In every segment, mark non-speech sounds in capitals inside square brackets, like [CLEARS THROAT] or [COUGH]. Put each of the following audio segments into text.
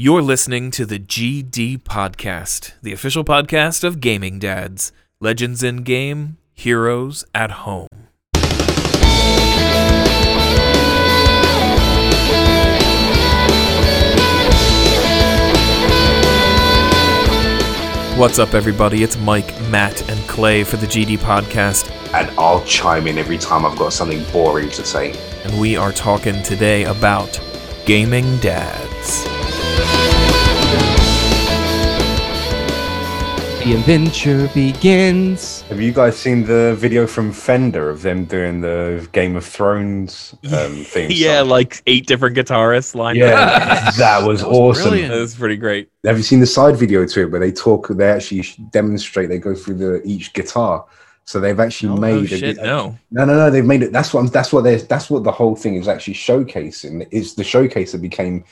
You're listening to the GD Podcast, the official podcast of Gaming Dads, Legends in Game, Heroes at Home. What's up, everybody? It's Mike, Matt, and Clay for the GD Podcast, and I'll chime in every time I've got something boring to say. and we are talking today about Gaming Dads. The adventure begins. Have you guys seen the video from Fender of them doing the Game of Thrones um, [LAUGHS] thing? yeah, like eight different guitarists lined up. yeah, [LAUGHS] that was awesome. brilliant. That was pretty great. Have you seen the side video to it where they talk? They actually demonstrate. They go through the each guitar. So they've actually Oh, made. oh, a- no. No, no, no. They've made it. That's what. I'm, that's what. They. That's what the whole thing is actually showcasing. It's the showcase that became.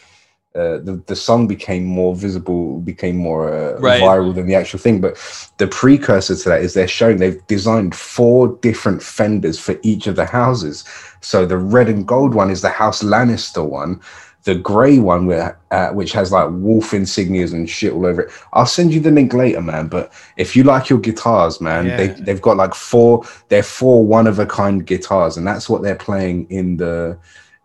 Uh, the the song became more visible, became more uh, Right. viral than the actual thing. But the precursor to that is they're showing they've designed four different fenders for each of the houses. So the red and gold one is the House Lannister one. The grey one, where, uh, which has like wolf insignias and shit all over it. I'll send you the link later, man. But if you like your guitars, man, they they've got like four. They're four one of a kind guitars, and that's what they're playing in the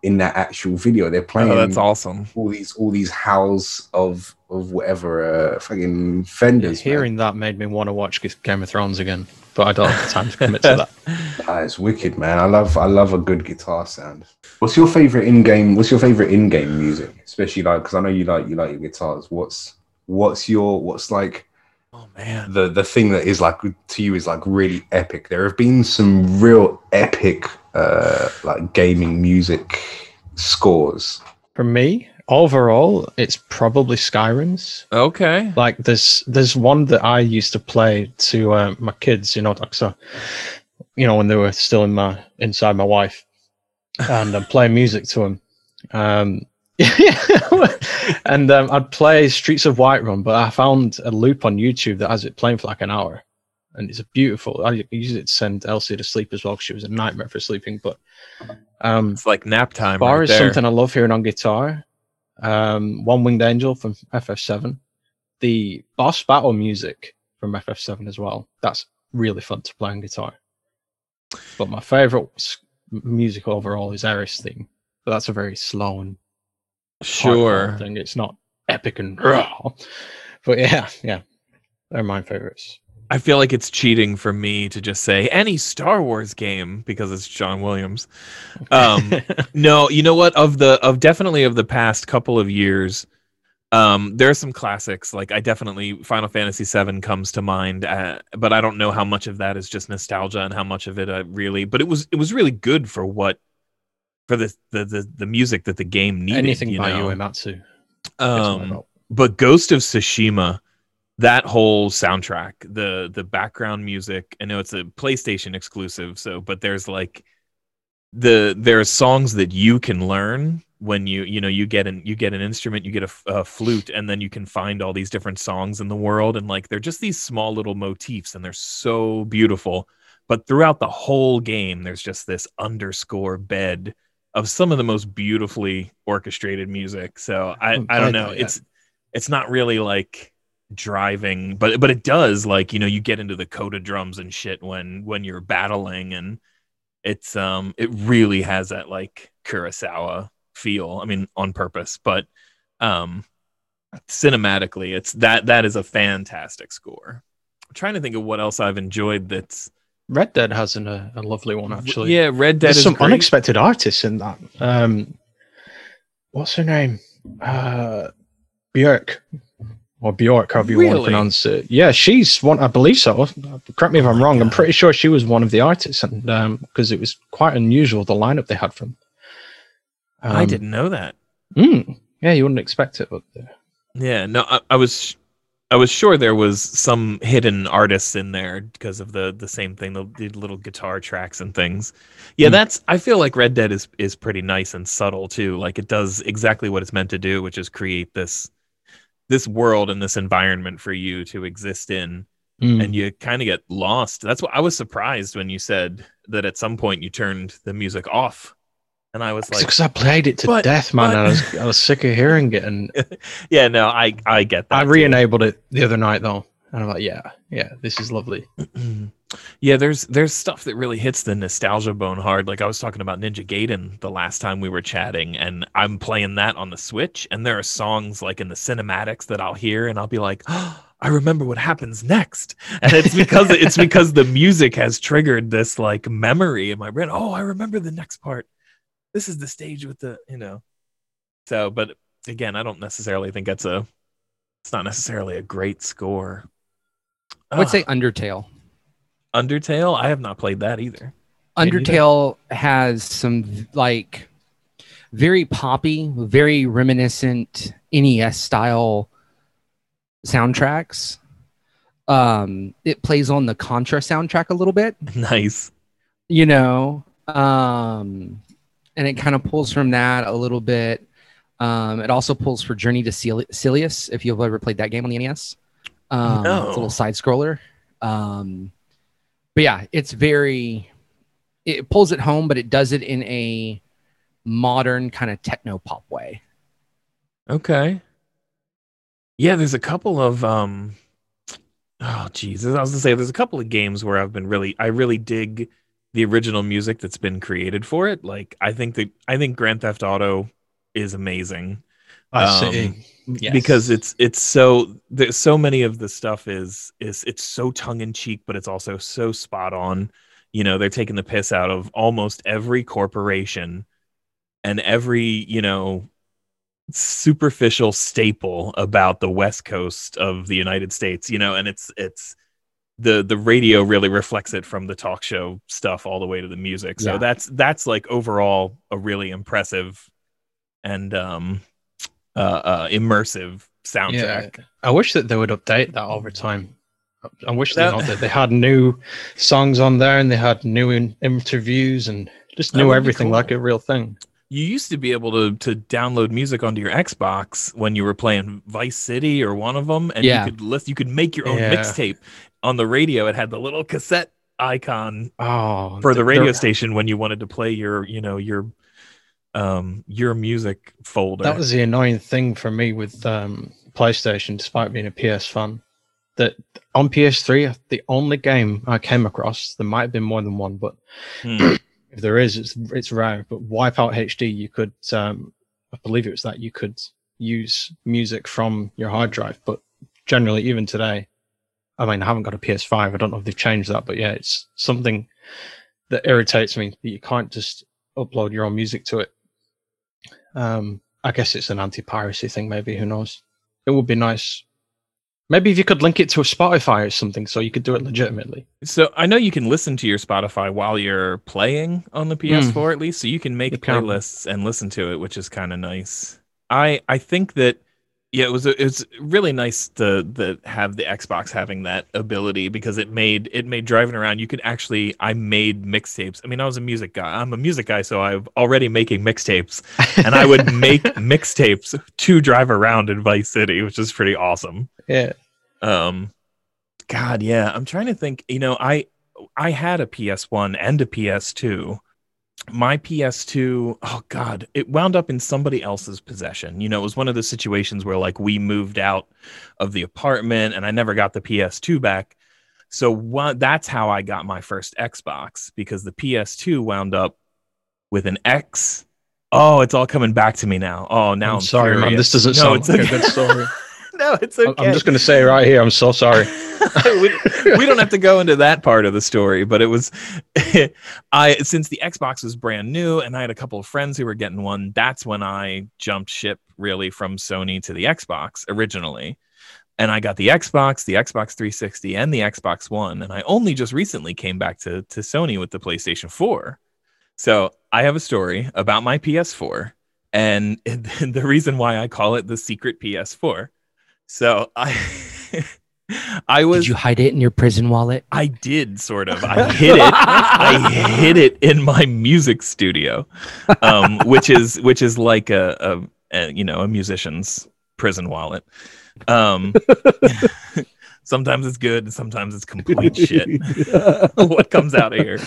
in that actual video. They're playing Oh, that's awesome. all these all these howls of of whatever uh, fucking fenders. man. Hearing that made me want to watch Game of Thrones again, but I don't have the time to commit to [LAUGHS] that. Ah, it's wicked, man. I love I love a good guitar sound. What's your favorite in game? What's your favorite in game music? Especially like because I know you like you like your guitars. What's what's your what's like Oh, man. the the thing that is like to you is like really epic. There have been some real epic uh like gaming music scores. For me, overall, it's probably Skyrim's. Okay. Like there's there's one that I used to play to uh, my kids, you know, like so, you know, when they were still in my inside my wife, and I'm playing music to them. Um, [LAUGHS] and um, I'd play Streets of Whiterun, but I found a loop on YouTube that has it playing for like an hour, and it's a beautiful. I used it to send Elsie to sleep as well. She was a nightmare for sleeping, but um, It's like nap time. Bar right is there. something I love hearing on guitar. Um, One Winged Angel from FF7. The boss battle music from FF7 as well. That's really fun to play on guitar. But my favorite music overall is Aeris theme. But that's a very slow and Sure. thing. It's not epic and raw. But yeah, yeah, they're my favorites. I feel like it's cheating for me to just say any Star Wars game because it's John Williams. Um, [LAUGHS] no, you know what? Of the of definitely of the past couple of years, um, there are some classics. Like I definitely Final Fantasy VII comes to mind, uh, but I don't know how much of that is just nostalgia and how much of it uh, really. But it was it was really good for what for the the the, the music that the game needed. Anything you by know? Uematsu. Um, but Ghost of Tsushima, that whole soundtrack, the the background music. I know it's a PlayStation exclusive, so but there's like the there are songs that you can learn when you you know you get an you get an instrument, you get a flute, and then you can find all these different songs in the world, and like they're just these small little motifs, and they're so beautiful. But throughout the whole game, there's just this underscore bed of some of the most beautifully orchestrated music. So I, oh, I don't know. It's it's not really like driving, but but it does like you know you get into the coda drums and shit when when you're battling, and it's um it really has that like Kurosawa feel. I mean, on purpose, but um cinematically, it's that that is a fantastic score. I'm trying to think of what else I've enjoyed that's Red Dead has an, a, a lovely one actually. yeah, Red Dead There's is some great. unexpected artists in that. Um, what's her name? Uh, Björk or Bjork, however you want to pronounce it. Yeah, she's one. I believe so. Correct me if I'm wrong. I'm pretty sure she was one of the artists, and because it was quite unusual the lineup they had from. I Um, didn't know that. mm, yeah, you wouldn't expect it, but uh, Yeah, no, I, I was, I was sure there was some hidden artists in there because of the the same thing, the, the little guitar tracks and things. Yeah, Hmm. that's. I feel like Red Dead is is pretty nice and subtle too. Like it does exactly what it's meant to do, which is create this this world and this environment for you to exist in, mm, and you kind of get lost. That's what I was surprised when you said that at some point you turned the music off and I was like, because I played it to but- death, man. but- I was I was sick of hearing it, and [LAUGHS] yeah, no, I I get that. I too. re-enabled it the other night though, and I'm like, yeah, yeah, this is lovely. [CLEARS THROAT] yeah, there's there's stuff that really hits the nostalgia bone hard. Like I was talking about Ninja Gaiden the last time we were chatting, and I'm playing that on the Switch, and there are songs like in the cinematics that I'll hear, and I'll be like, oh, I remember what happens next, and it's because it's because the music has triggered this like memory in my brain. Oh, I remember the next part. This is the stage with the you know. So, but again, I don't necessarily think that's a. It's not necessarily a great score. I would say Undertale. Undertale. I have not played that either. Undertale has some like very poppy, very reminiscent NES style soundtracks. Um, it plays on the Contra soundtrack a little bit, [LAUGHS] Nice. you know, um, and it kind of pulls from that a little bit. Um, it also pulls for Journey to Cel- if you've ever played that game on the NES. Um, It's a little side scroller. Um, but yeah, it's very, it pulls it home, but it does it in a modern kind of techno pop way. Okay. Yeah, there's a couple of um oh Jesus. I was gonna say there's a couple of games where I've been really I really dig the original music that's been created for it. Like I think that I think Grand Theft Auto is amazing. Vice Um, City, yes. because it's it's so there's so many of the stuff is is it's so tongue in cheek, but it's also so spot on. You know, they're taking the piss out of almost every corporation and every you know superficial staple about the west coast of the United States. You know, and it's it's the the radio really reflects it from the talk show stuff all the way to the music. So Yeah. that's that's like overall a really impressive and um uh, uh immersive soundtrack. I wish that they would update that over time. I wish That- that, you that they had new songs on there and they had new in- interviews and just knew everything cool. like a real thing. You used to be able to to download music onto your Xbox when you were playing Vice City or one of them, and Yeah. you could list you could make your own Yeah. mixtape on the radio. It had the little cassette icon Oh, for the radio station when you wanted to play your you know your um your music folder. That was the annoying thing for me with um, PlayStation, despite being a PS fan. That on PS3, the only game I came across, there might have been more than one, but Hmm. [CLEARS THROAT] if there is, it's it's rare. But Wipeout HD, you could, um, I believe it was that you could use music from your hard drive. But generally, even today, I mean, I haven't got a PS5. I don't know if they've changed that, but yeah, it's something that irritates me that you can't just upload your own music to it. Um, I guess it's an anti-piracy thing. Maybe who knows? It would be nice. Maybe if you could link it to a Spotify or something, so you could do it legitimately. So I know you can listen to your Spotify while you're playing on the PS4 at least, so you can make You can. playlists and listen to it, which is kind of nice. I I think that yeah, it was it was really nice to the have the Xbox having that ability because it made it made driving around. You could actually I made mixtapes. I mean, I was a music guy. I'm a music guy, so I'm already making mixtapes, and I would [LAUGHS] make mixtapes to drive around in Vice City, which is pretty awesome yeah, um god yeah i'm trying to think you know i i had a ps1 and a ps2 my ps2 oh god it wound up in somebody else's possession you know it was one of the situations where like we moved out of the apartment and i never got the ps2 back so one, that's how i got my first xbox because the ps2 wound up with an x oh it's all coming back to me now oh now I'm, i'm, sorry, man. furious. This doesn't no, sound it's like okay. a good story. [LAUGHS] no it's I'm- okay I'm just going to say right here, I'm so sorry. [LAUGHS] we, we don't have to go into that part of the story, but it was [LAUGHS] I since the Xbox was brand new and I had a couple of friends who were getting one, that's when I jumped ship really from Sony to the Xbox originally. And I got the Xbox, the Xbox 360, and the Xbox One. And I only just recently came back to, to Sony with the PlayStation 4. So I have a story about my PS4 and [LAUGHS] the reason why I call it the secret PS4. So I [LAUGHS] I was Did you hide it in your prison wallet? I did sort of. I [LAUGHS] hid it. I hid it in my music studio, um, which is which is like a, a, a you know a musician's prison wallet. Um, [LAUGHS] Sometimes it's good, and sometimes it's complete shit. what comes out of here?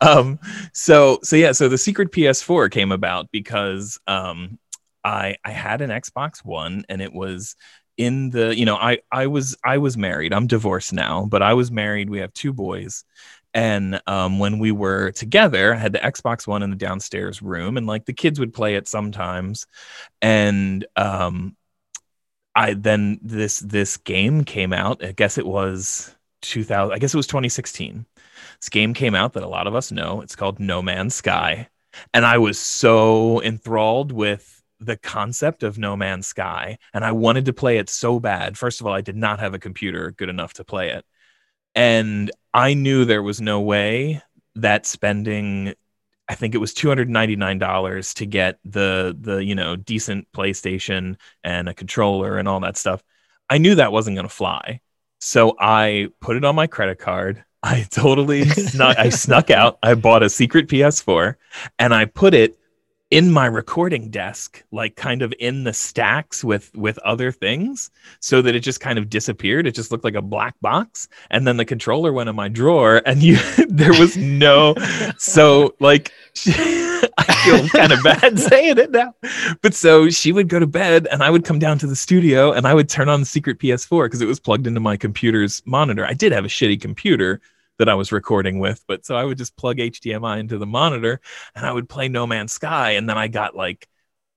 Um, so so yeah, so the secret PS4 came about because um, I I had an Xbox One, and it was in the you know I I was I was married. I'm divorced now, but I was married. We have two boys, and um, when we were together, I had the Xbox One in the downstairs room, and like the kids would play it sometimes. And um, I then this this game came out. I guess it was 2000. I guess it was 2016. This game came out that a lot of us know. It's called No Man's Sky, and I was so enthralled with the concept of No Man's Sky, and I wanted to play it so bad. First of all, I did not have a computer good enough to play it and I knew there was no way that spending I think it was two hundred ninety nine dollars to get the the you know decent PlayStation and a controller and all that stuff. I knew that wasn't going to fly, so I put it on my credit card. I totally snuck. I snuck out. I bought a secret PS4, and I put it in my recording desk like kind of in the stacks with with other things so that it just kind of disappeared. It just looked like a black box. And then the controller went in my drawer and you [LAUGHS] there was no so like [LAUGHS] I feel kind of bad [LAUGHS] saying it now. But so she would go to bed and I would come down to the studio and I would turn on the secret PS4 because it was plugged into my computer's monitor. I did have a shitty computer that I was recording with. But so I would just plug HDMI into the monitor and I would play No Man's Sky. And then I got like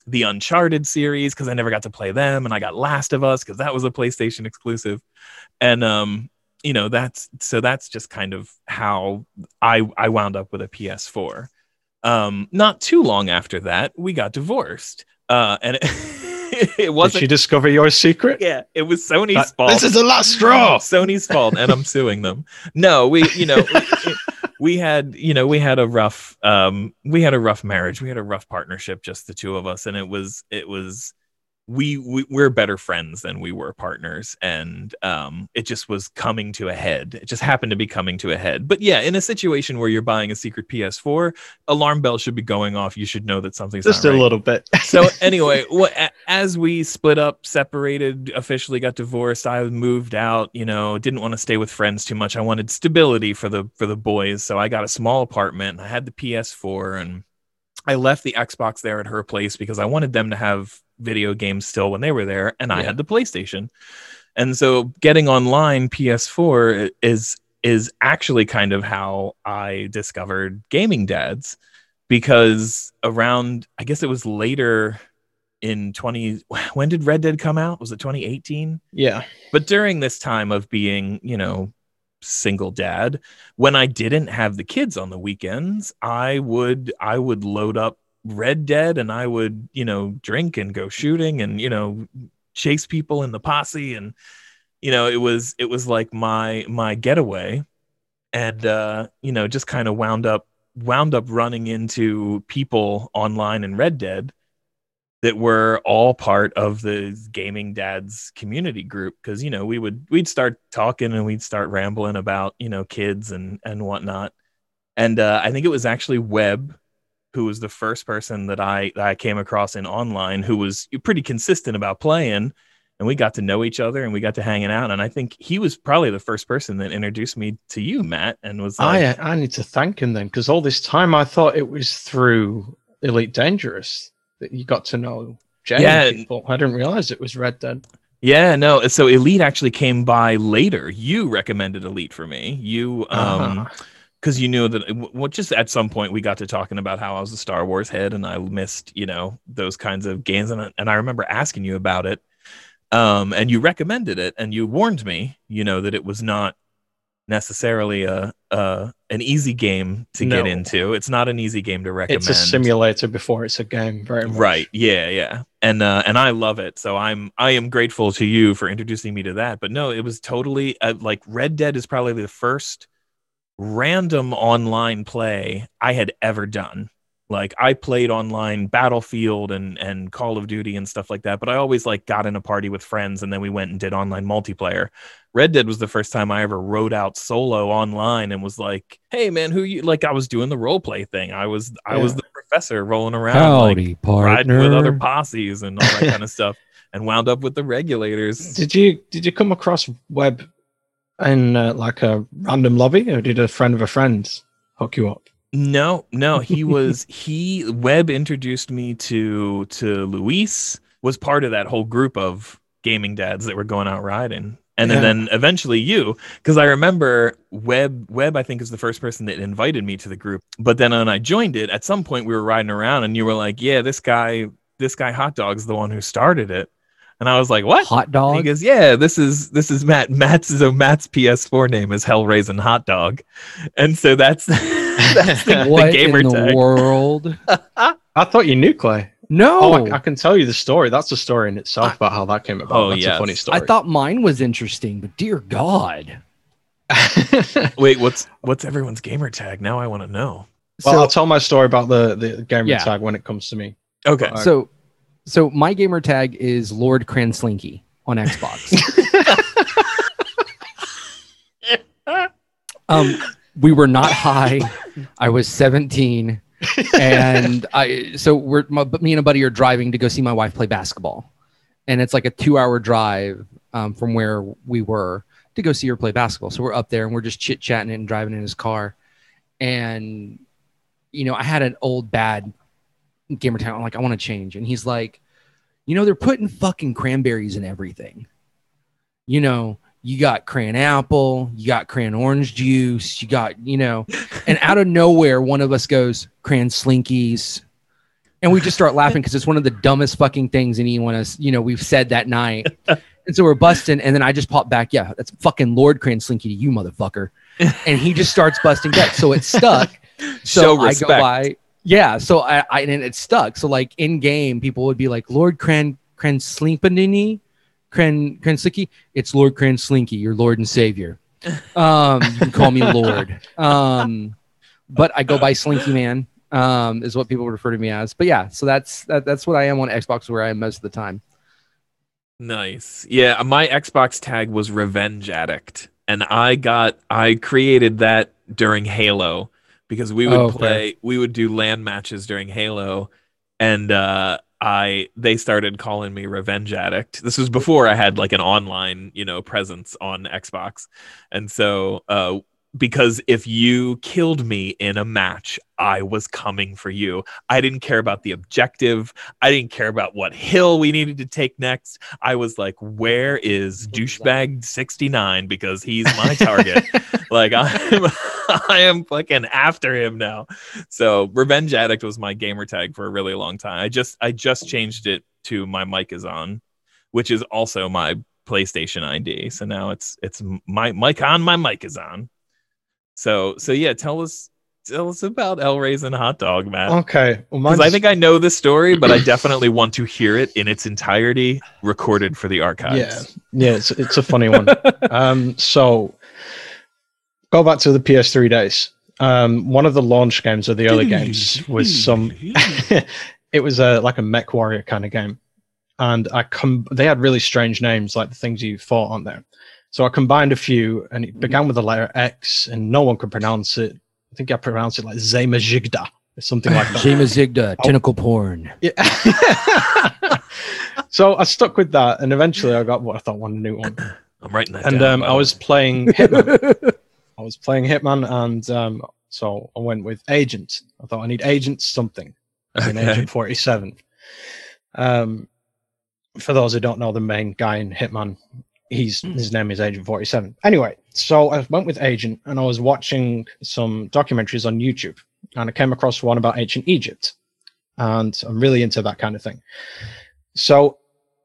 the Uncharted series because I never got to play them. And I got Last of Us because that was a PlayStation exclusive. And, um, you know, that's so that's just kind of how I, I wound up with a PS4. Um, not too long after that, we got divorced. Uh, and [LAUGHS] [LAUGHS] it wasn't. Did she discover your secret? Yeah, it was Sony's Uh, fault. This is the last straw. [LAUGHS] Sony's fault, and I'm suing them. No, we, you know, we, [LAUGHS] we had, you know, we had a rough, um, we had a rough marriage. We had a rough partnership, just the two of us, and it was, it was, we, we we're better friends than we were partners, and um, it just was coming to a head. It just happened to be coming to a head. But yeah, in a situation where you're buying a secret PS4, alarm bell should be going off. You should know that something's Just a right little bit. so [LAUGHS] anyway, a- as we split up, separated, officially got divorced, I moved out, you know, didn't want to stay with friends too much. I wanted stability for the for the boys, so I got a small apartment I had the PS4 and I left the Xbox there at her place because I wanted them to have video games still when they were there and I had the PlayStation. And so getting online PS4 is is actually kind of how I discovered gaming dads because around I guess it was later in 20 [LAUGHS] when did Red Dead come out? Was it 2018? yeah. But during this time of being, you know, single dad, when I didn't have the kids on the weekends, I would I would load up Red Dead and I would, you know, drink and go shooting and, you know, chase people in the posse and you know, it was it was like my my getaway. And uh, you know, just kind of wound up wound up running into people online in Red Dead that were all part of the gaming dads community group. Because you know we would we'd start talking and we'd start rambling about you know kids and and whatnot. And uh, i think it was actually webb who was the first person that i that i came across in online who was pretty consistent about playing and we got to know each other and we got to hanging out and i think he was probably the first person that introduced me to you matt and was like I I need to thank him then because all this time I thought it was through Elite Dangerous that you got to know Jenny Yeah. people. I didn't realize it was Red Dead. Yeah, no. So Elite actually came by later. You recommended Elite for me. You um Uh-huh. Because you knew that well, just at some point we got to talking about how I was a Star Wars head and I missed, you know, those kinds of games and I- and I remember asking you about it. Um and you recommended it and you warned me, you know, that it was not necessarily a uh an easy game to get into. It's not an easy game to recommend. It's a simulator before it's a game, very much. Right. Yeah, yeah. And uh and I love it. So I'm I am grateful to you for introducing me to that. But no, it was totally uh, like Red Dead is probably the first random online play I had ever done. Like I played online Battlefield and and Call of Duty and stuff like that, but I always like got in a party with friends and then we went and did online multiplayer. Red Dead was the first time I ever rode out solo online and was like, "Hey man, who you like I was doing the role play thing. I was I was the professor rolling around like Howdy, riding with other posses and all that kind of [LAUGHS] stuff. and wound up with the regulators. Did you did you come across Webb in uh, like a random lobby, or did a friend of a friend hook you up? No, no, he [LAUGHS] was he Webb introduced me to to Luis, was part of that whole group of gaming dads that were going out riding. And Yeah. then eventually you, because I remember Webb Webb I think is the first person that invited me to the group. But then when I joined it, at some point we were riding around and you were like, Yeah, this guy this guy hot dog's the one who started it. And I was like, What? Hot And dog. he goes, Yeah, this is this is Matt. Matt's so Matt's PS4 name is Hellraisin Hot Dog. And so that's [LAUGHS] that's the, the gamer in the tag. world? [LAUGHS] I thought you knew Clay. No, Oh, I, I can tell you the story. That's a story in itself about how that came about. Oh, That's yes. a funny story. I thought mine was interesting, but dear God. [LAUGHS] Wait, what's what's everyone's gamer tag? Now I want to know. well, so, I'll tell my story about the the gamer Yeah. tag when it comes to me. Okay. Uh, so, so my gamer tag is Lord Kranslinky on Xbox. [LAUGHS] um, we were not high. I was 17, and I so we're my, but me and a buddy are driving to go see my wife play basketball, and it's like a two-hour drive um, from where we were to go see her play basketball. So we're up there and we're just chit chatting and driving in his car, and you know I had an old bad gamer tag. I'm like I want to change, and he's like, you know they're putting fucking cranberries in everything. You know, you got cran apple, you got cran orange juice, you got, you know, [LAUGHS] and out of nowhere, one of us goes, cran slinkies. And we just start laughing because it's one of the dumbest fucking things anyone has, you know, we've said that night. [LAUGHS] And so we're busting, and then I just pop back, yeah, that's fucking Lord Cran Slinky to you, motherfucker. And he just starts busting back. So it stuck. [LAUGHS] So Show I go by, yeah. So I, I and it stuck. So like in game, people would be like, Lord Cran Cran Slinpanini, Cran Cran Slinky. It's Lord Cran Slinky, your Lord and Savior. Um, you can call me Lord. Um, but I go by Slinky Man. Um, is what people refer to me as. But yeah, so that's that, that's what I am on Xbox, where I am most of the time. Nice. Yeah, my Xbox tag was Revenge Addict, and I got I created that during Halo because we would Oh, fair. play we would do LAN matches during Halo, and uh, I they started calling me Revenge Addict. This was before I had like an online you know presence on Xbox, and so uh, because if you killed me in a match, I was coming for you. I didn't care about the objective. I didn't care about what hill we needed to take next. I was like, where is douchebag 69 because he's my target. [LAUGHS] like I'm [LAUGHS] I am fucking after him now. So Revenge Addict was my gamer tag for a really long time. I just I just changed it to my mic is on, which is also my PlayStation ID. So now it's it's my mic on, my mic is on. So so yeah, tell us tell us about El Raisin Hot Dog, Matt. Okay. Well, Because I think I know the story, but I definitely want to hear it in its entirety, recorded for the archives. yeah, yeah, it's it's a funny one. [LAUGHS] um, so go back to the PS3 days. Um, one of the launch games of the early games was some. [LAUGHS] it was a like a mech warrior kind of game, and I com- they had really strange names like the things you fought on there. So I combined a few, and it began with the letter X, and no one could pronounce it. I think I pronounced it like Zemajigda or something like that. [LAUGHS] Shema Zigda, tentacle porn. Yeah. [LAUGHS] so I stuck with that, and eventually I got what I thought one new one. [CLEARS THROAT] I'm writing that And down. um, I was playing [LAUGHS] Hitman. I was playing Hitman, and um, so I went with Agent. I thought I need Agent something. In Okay. Agent Forty Seven. Um, for those who don't know, the main guy in Hitman, he's hmm. his name is Agent Forty Seven. Anyway, so I went with Agent, and I was watching some documentaries on YouTube, and I came across one about ancient Egypt, and I'm really into that kind of thing. So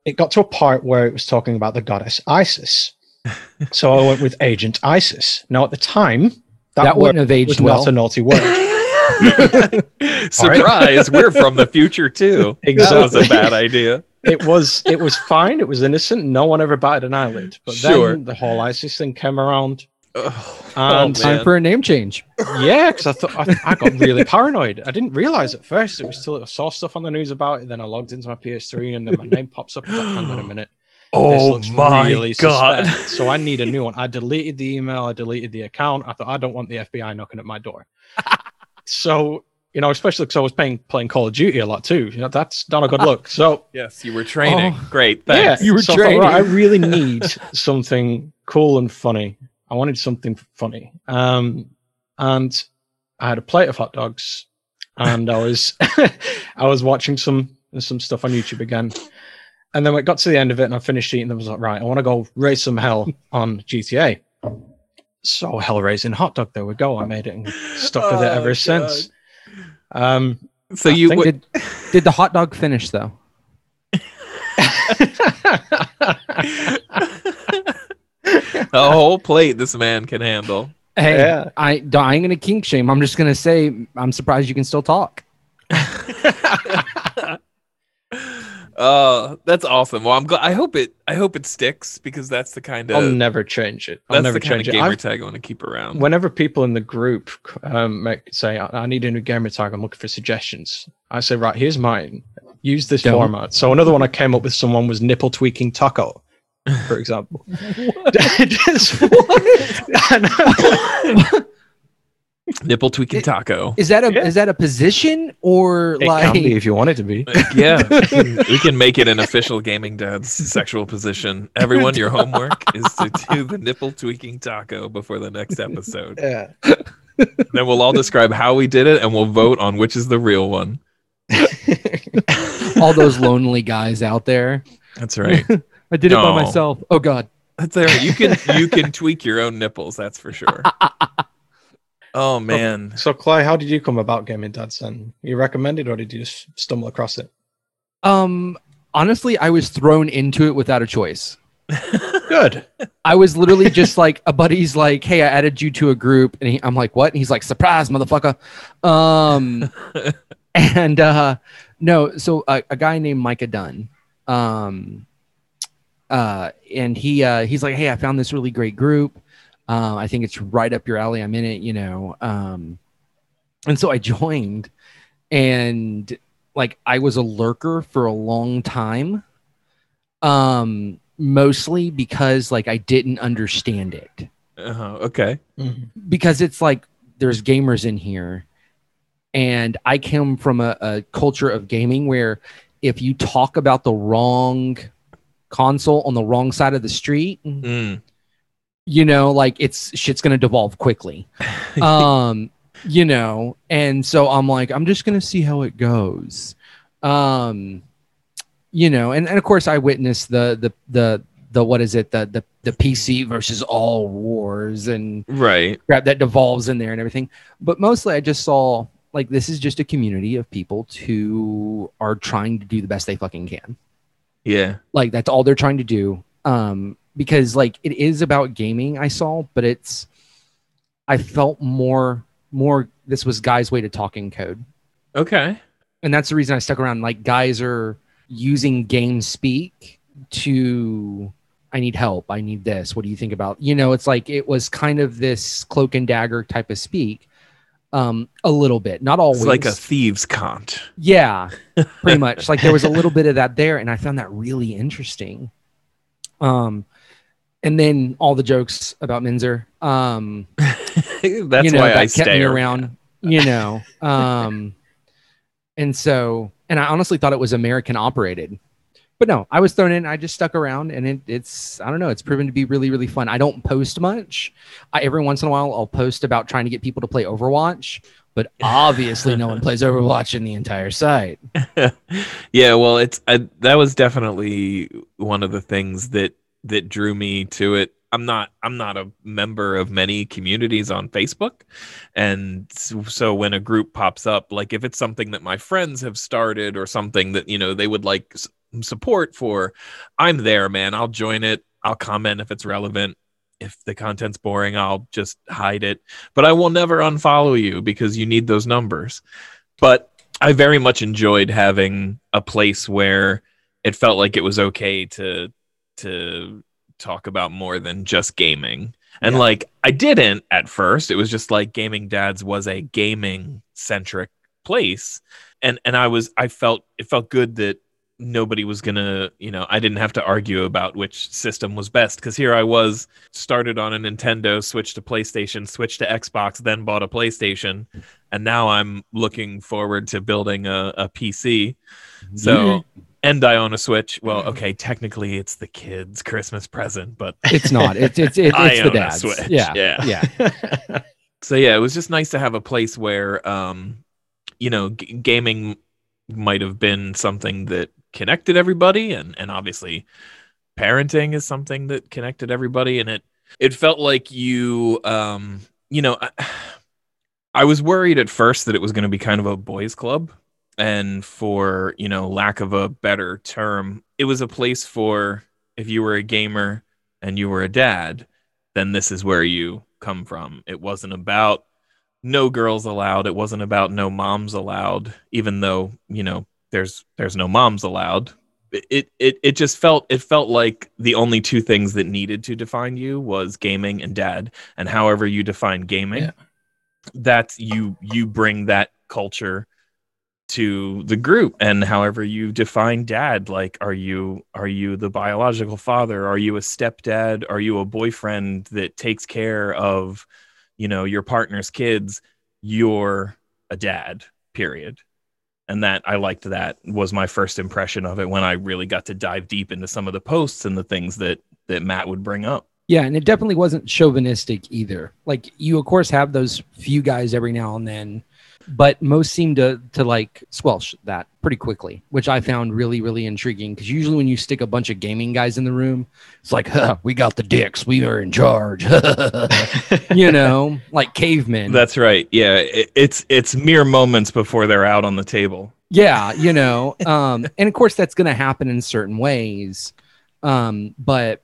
it got to a part where it was talking about the goddess Isis. [LAUGHS] so I went with Agent Isis. Now at the time, that, That, word wouldn't have was aged not well. a naughty word. [LAUGHS] [LAUGHS] Surprise! We're from the future too. That was a bad idea. It was it was fine. It was innocent. No one ever batted an eyelid. But Sure. then the whole ISIS thing came around. Oh, And- oh, Time for a name change. Yeah, because I thought I, I got really paranoid. I didn't realize at first it was still I saw stuff on the news about it. Then I logged into my PS3 and then my name pops up. I thought, Hang on a [GASPS] minute. oh my really god! suspect. So I need a new one. I deleted the email. I deleted the account. I thought I don't want the FBI knocking at my door. [LAUGHS] so You know, especially because I was playing playing Call of Duty a lot too. You know, that's not a good [LAUGHS] look. So Yes, you were training. Oh. Great. Thanks. yeah, You were so I thought, training. right, I [LAUGHS] really need something cool and funny. I wanted something funny. Um, and I had a plate of hot dogs, and I was [LAUGHS] I was watching some some stuff on YouTube again. And then when it got to the end of it, and I finished eating, And I was like, right, I want to go raise some hell on GTA. So hell raising hot dog, there we go. I made it and stuck with it Oh, ever God. since. Um, So you think would Did, did the hot dog finish though? [LAUGHS] a whole plate this man can handle. Hey, Yeah. I, I ain't gonna kink shame. I'm just gonna say I'm surprised you can still talk. [LAUGHS] Uh, that's awesome. Well, I'm glad. I hope it. I hope it sticks because that's the kind of. I'll of never change it. I'll that's never the kind change of gamer I've- tag I want to keep around. whenever people in the group um, make, say, I, I need a new gamer tag, I'm looking for suggestions. I say, right, here's mine. Use this Don't. format. So another one I came up with someone was nipple tweaking taco, for [LAUGHS] example. [LAUGHS] [LAUGHS] Just- I know. Nipple tweaking taco. Is that a Yeah. is that a position or it like can be if you want it to be. Uh, yeah, [LAUGHS] we can, make it an official gaming dad's sexual position. Everyone, your homework is to do the nipple tweaking taco before the next episode. Yeah. Then we'll all describe how we did it, and we'll vote on which is the real one. [LAUGHS] all those lonely guys out there? That's right. [LAUGHS] I did it by myself. Oh God. That's all right. You can you can tweak your own nipples. That's for sure. Oh man. So, Clay, how did you come about Gaming Dads then? You recommended or did you just stumble across it? Um, honestly, I was thrown into it without a choice. Good. [LAUGHS] I was literally just like a buddy's like, "Hey, I added you to a group," and he, I'm like, "What?" And he's like, "Surprise, motherfucker!" Um, [LAUGHS] and uh, no, so a, a guy named Micah Dunn, um, uh, and he uh, he's like, "Hey, I found this really great group. Uh, I think it's right up your alley. I'm in it, you know." Um, and so I [LAUGHS] joined, and like I was a lurker for a long time. Um, mostly because like I didn't understand it Uh-huh. Okay. Mhm. because it's like there's gamers in here and i come from a, a culture of gaming where if you talk about the wrong console on the wrong side of the street Mm. You know like it's shit's gonna devolve quickly [LAUGHS] um you know and so i'm like i'm just gonna see how it goes um you know and, and of course i witnessed the the the the what is it the the, the pc versus all wars and right. crap that devolves in there and everything. But mostly I just saw like this is just a community of people who are trying to do the best they fucking can. Yeah. Like that's all they're trying to do. Um, because like it is about gaming, I saw, but it's I felt more more this was guys' way to talking code. Okay. And that's the reason I stuck around. Like guys are using game speak to I need help. I need this. What do you think about? You know, it's like it was kind of this cloak and dagger type of speak. Um, a little bit, not always. It's like a thieves' cant. yeah, pretty much. [LAUGHS] Like there was a little bit of that there, and I found that really interesting. Um, and then all the jokes about Minzer. Um, [LAUGHS] That's you know, why that I kept stay me around. You know, um, and so, and I honestly thought it was American operated, but no, I was thrown in. I just stuck around, and it, it's I don't know. It's proven to be really really fun. I don't post much. I, every once in a while, I'll post about trying to get people to play Overwatch, but [LAUGHS] obviously, no one plays Overwatch in the entire site. [LAUGHS] yeah, well, it's I, that was definitely one of the things that that drew me to it. I'm not I'm not a member of many communities on Facebook, and so, when a group pops up, like if it's something that my friends have started or something that you know they would like support for, I'm there, man. I'll join it. I'll comment if it's relevant. If the content's boring, I'll just hide it. But I will never unfollow you because you need those numbers. But I very much enjoyed having a place where it felt like it was okay to to talk about more than just gaming. And Yeah. like I didn't at first. It was just like Gaming Dads was a gaming centric place. And and I was I felt it felt good that nobody was gonna you know i didn't have to argue about which system was best because here i was started on a nintendo switched to playstation switched to xbox then bought a playstation and now i'm looking forward to building a, a pc mm-hmm. so and i own a switch well okay technically it's the kids christmas present but [LAUGHS] It's not. It's it's it's, [LAUGHS] I it's own the a dad's. Switch, Yeah. yeah Yeah. [LAUGHS] so yeah it was just nice to have a place where um you know g- gaming might have been something that connected everybody and and obviously parenting is something that connected everybody and it it felt like you um you know I, [SIGHS] I was worried at first that it was going to be kind of a boys club and for you know lack of a better term it was a place for if you were a gamer and you were a dad then this is where you come from. It wasn't about no girls allowed. It wasn't about no moms allowed even though you know there's there's no moms allowed. It it it just felt it felt like the only two things that needed to define you was gaming and dad. And however you define gaming Yeah. that's you you bring that culture to the group and however you define dad like are you are you the biological father? Are you a stepdad? Are you a boyfriend that takes care of you know your partner's kids? You're a dad period. And that i liked that was my first impression of it when i really got to dive deep into some of the posts and the things that that matt would bring up. Yeah, and it definitely wasn't chauvinistic either. Like you, of course, have those few guys every now and then, but most seem to to like squelch that pretty quickly, which I found really really intriguing. Because usually when you stick a bunch of gaming guys in the room, it's like, huh, we got the dicks, we are in charge, [LAUGHS] you know, like cavemen. that's right. Yeah it, it's it's mere moments before they're out on the table. Yeah, you know, um, and of course that's going to happen in certain ways, um, but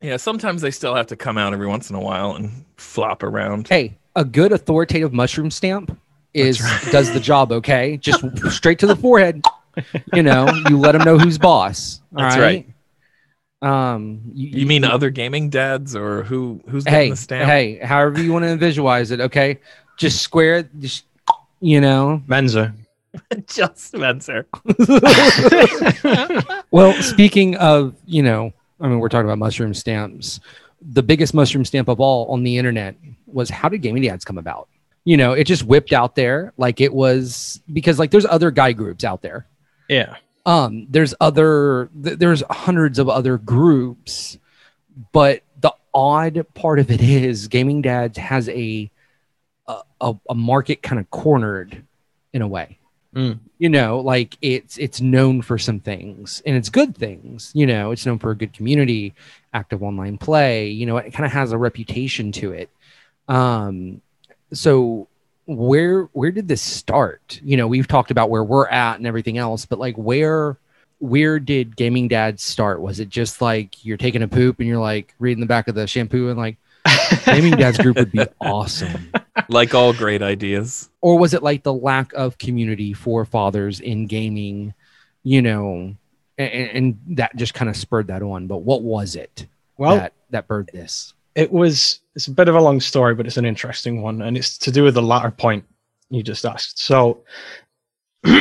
yeah sometimes they still have to come out every once in a while and flop around. Hey, a good authoritative mushroom stamp is does the job. Okay, just straight to the forehead. You know, you let them know who's boss. That's right. Um, you mean other gaming dads or who who's hey, the stamp hey, however you want to visualize it. Okay, just square it. Just you know. Menza. [LAUGHS] just spencer [LAUGHS] [LAUGHS] Well, speaking of, you know, I mean, we're talking about mushroom stamps. The biggest mushroom stamp of all on the internet was how did gaming dads come about? You know, it just whipped out there like it was because like there's other guy groups out there. Yeah. Um, there's other th- there's hundreds of other groups, but the odd part of it is gaming dads has a a, a, market kind of cornered in a way Mm. you know like it's it's known for some things and it's good things you know it's known for a good community active online play you know it kind of has a reputation to it um so where where did this start? You know we've talked about where we're at and everything else but like where where did gaming dads start? Was it just like you're taking a poop and you're like reading the back of the shampoo and like gaming dads group would be [LAUGHS] awesome. Like all great ideas. Or was it like the lack of community for fathers in gaming you know and, and that just kind of spurred that on? But what was it Well, that that birthed this it was it's a bit of a long story but it's an interesting one and it's to do with the latter point you just asked. So [CLEARS THROAT]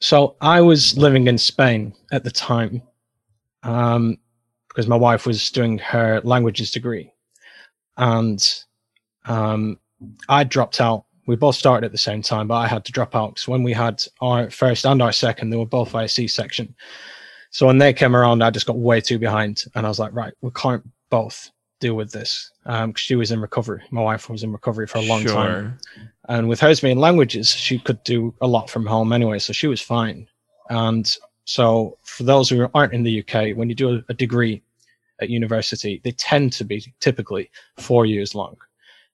so i was living in spain at the time um because my wife was doing her languages degree. And um i dropped out. We both started at the same time but i had to drop out because when we had our first and our second they were both via c-section so when they came around i just got way too behind and i was like right we can't both deal with this. Um 'cause she was in recovery. My wife was in recovery for a long time. And with hers being languages she could do a lot from home anyway so she was fine. And so for those who aren't in the uk when you do a, degree at university they tend to be typically four years long.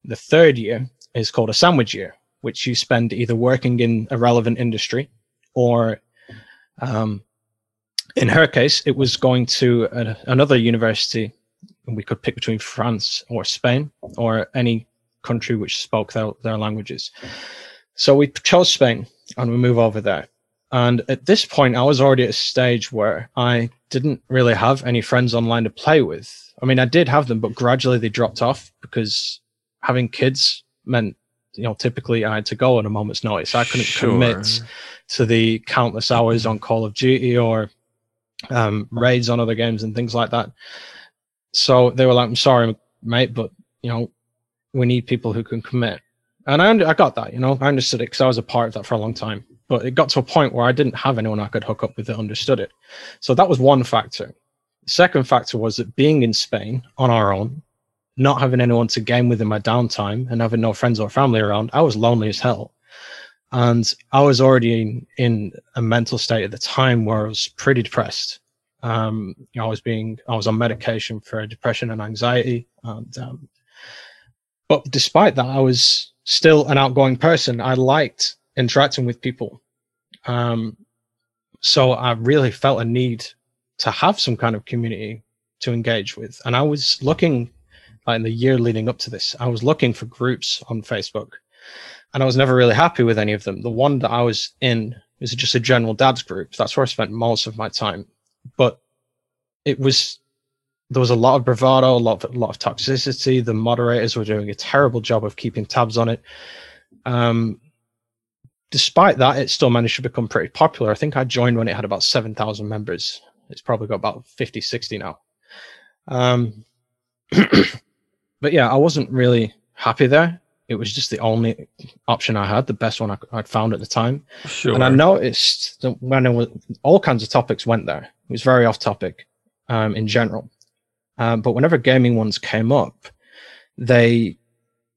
The third year is called a sandwich year which you spend either working in a relevant industry or um, in her case it was going to a, another university we could pick between france or spain or any country which spoke their, their languages. So we chose Spain and we move over there. And at this point, I was already at a stage where I didn't really have any friends online to play with. I mean, I did have them, but gradually they dropped off because having kids meant you know, typically I had to go on a moment's notice. I couldn't commit to the countless hours on Call of Duty or um, raids on other games and things like that. So they were like, "I'm sorry, mate, but you know, we need people who can commit." And I, under- I got that, you know, I understood it because I was a part of that for a long time. But it got to a point where I didn't have anyone I could hook up with that understood it. So that was one factor. Second factor was that being in Spain on our own, not having anyone to game with in my downtime, and having no friends or family around, I was lonely as hell. And I was already in, in a mental state at the time where I was pretty depressed. Um, you know, I was being, I was on medication for depression and anxiety, and um, but despite that, I was still an outgoing person. I liked interacting with people. Um, so I really felt a need to have some kind of community to engage with. And I was looking, like in the year leading up to this, I was looking for groups on Facebook and I was never really happy with any of them. The one that I was in was just a general dads group. That's where I spent most of my time. But it was there was a lot of bravado, a lot of, a lot of toxicity. The moderators were doing a terrible job of keeping tabs on it. Um, despite that, it still managed to become pretty popular. I think I joined when it had about 7,000 members. It's probably got about 50, 60 now. Um, [CLEARS THROAT] but yeah, I wasn't really happy there. It was just the only option I had, the best one I, would found at the time. Sure. And I noticed that when it was, all kinds of topics went there, it was very off topic um, in general. Um, but whenever gaming ones came up, they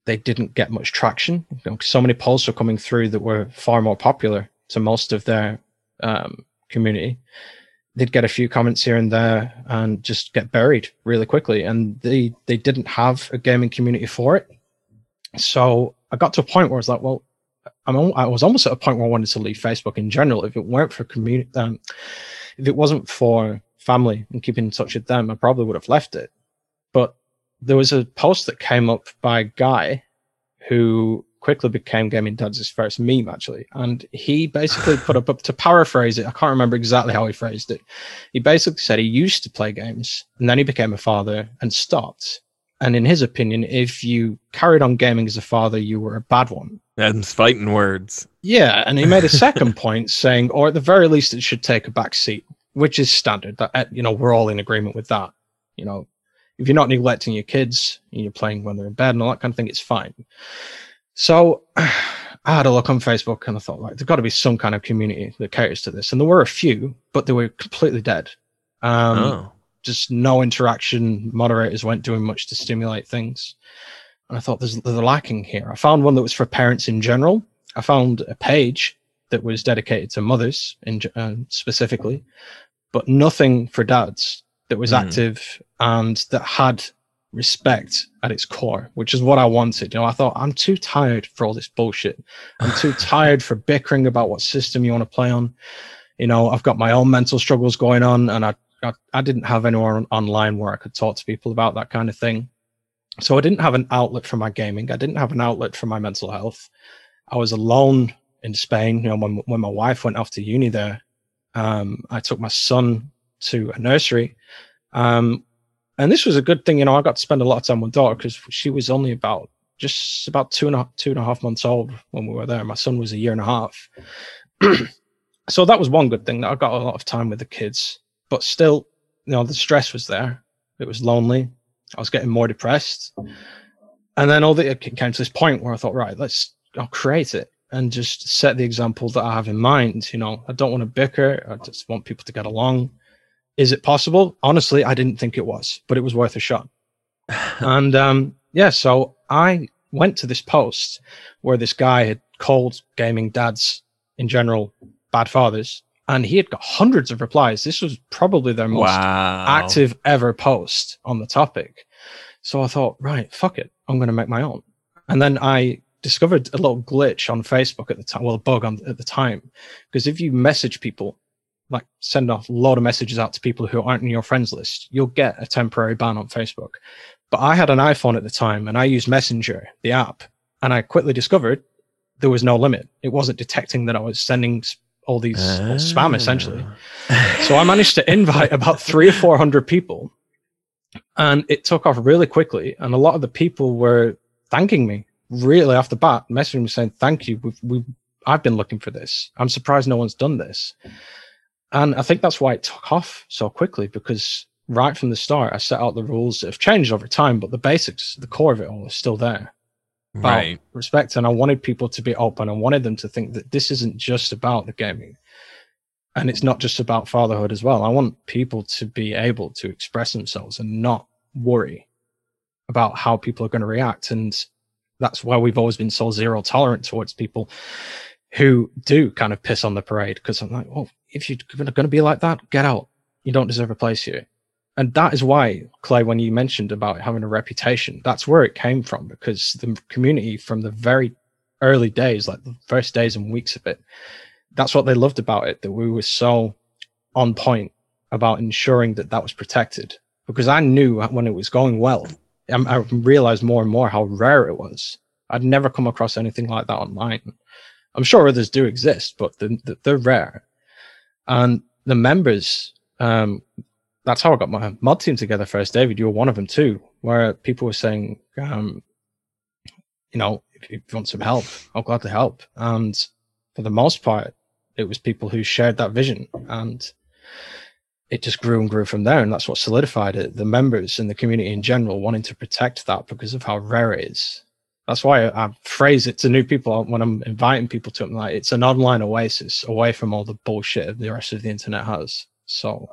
they didn't get much traction. You know, so many posts were coming through that were far more popular to most of their um, community. They'd get a few comments here and there and just get buried really quickly. And they they didn't have a gaming community for it. So I got to a point where I was like, well, I'm I was almost at a point where I wanted to leave Facebook in general. If it weren't for community, um, if it wasn't for family and keeping in touch with them, I probably would have left it. But there was a post that came up by a guy who quickly became Gaming Dad's first meme, actually. And he basically put up, to paraphrase it, I can't remember exactly how he phrased it. He basically said he used to play games and then he became a father and stopped. And in his opinion, if you carried on gaming as a father, you were a bad one. Them's fighting words. Yeah, and he made a second [LAUGHS] point saying, or at the very least, it should take a back seat, which is standard. That you know, we're all in agreement with that. You know, if you're not neglecting your kids and you're playing when they're in bed and all that kind of thing, it's fine. So [SIGHS] I had a look on Facebook and I thought, like, there's got to be some kind of community that caters to this, and there were a few, but they were completely dead. Um, oh. Just no interaction. Moderators weren't doing much to stimulate things. And I thought there's there's a lacking here. I found one that was for parents in general. I found a page that was dedicated to mothers in uh, specifically, but nothing for dads that was Hmm. active and that had respect at its core, which is what I wanted. You know, I thought I'm too tired for all this bullshit. I'm too [LAUGHS] tired for bickering about what system you want to play on. You know, I've got my own mental struggles going on, and I I, didn't have anyone on- online where I could talk to people about that kind of thing. So I didn't have an outlet for my gaming. I didn't have an outlet for my mental health. I was alone in Spain. You know, when when my wife went off to uni there, um, I took my son to a nursery. Um, and this was a good thing, you know. I got to spend a lot of time with daughter because she was only about just about two and a two and a half months old when we were there. My son was a year and a half. [CLEARS THROAT] so that was one good thing that I got a lot of time with the kids. But still, you know, the stress was there. It was lonely. I was getting more depressed. And then all the it came to this point where I thought, right, let's I'll create it and just set the example that I have in mind. You know, I don't want to bicker. I just want people to get along. Is it possible? Honestly, I didn't think it was, but it was worth a shot. [LAUGHS] and um, yeah, so I went to this post where this guy had called gaming dads in general bad fathers, and he had got hundreds of replies. This was probably their most wow. active ever post on the topic. So I thought, right, fuck it, I'm going to make my own. And then I discovered a little glitch on Facebook at the time, well, a bug on at the time, because if you message people, like send off a lot of messages out to people who aren't in your friends list, you'll get a temporary ban on Facebook. But I had an iPhone at the time and I used Messenger, the app, and I quickly discovered there was no limit. It wasn't detecting that I was sending all these all spam essentially. So I managed to invite about three or four hundred people, and it took off really quickly. And a lot of the people were thanking me really off the bat messaging me saying, "Thank you. We've, we I've been looking for this. I'm surprised no one's done this." And I think that's why it took off so quickly because right from the start, I set out the rules that have changed over time, but the basics, the core of it all is still there. About Right. Respect. And I wanted people to be open. I wanted them to think that this isn't just about the gaming and it's not just about fatherhood as well. I want people to be able to express themselves and not worry about how people are going to react. And that's why we've always been so zero tolerant towards people who do kind of piss on the parade. Because I'm like, well, if you're going to be like that, get out. You don't deserve a place here. And that is why, Clay, when you mentioned about having a reputation, that's where it came from because the community from the very early days, like the first days and weeks of it, that's what they loved about it, that we were so on point about ensuring that that was protected. Because I knew when it was going well, I, realized more and more how rare it was. I'd never come across anything like that online. I'm sure others do exist, but the, the, they're rare. And the members, um, that's how I got my mod team together first. David, you were one of them too, where people were saying, um, you know, if you want some help, I'm glad to help. And for the most part, it was people who shared that vision and it just grew and grew from there. And that's what solidified it. The members and the community in general wanting to protect that because of how rare it is. That's why I, I phrase it to new people when I'm inviting people to it. I'm like, it's an online oasis away from all the bullshit the rest of the internet has. So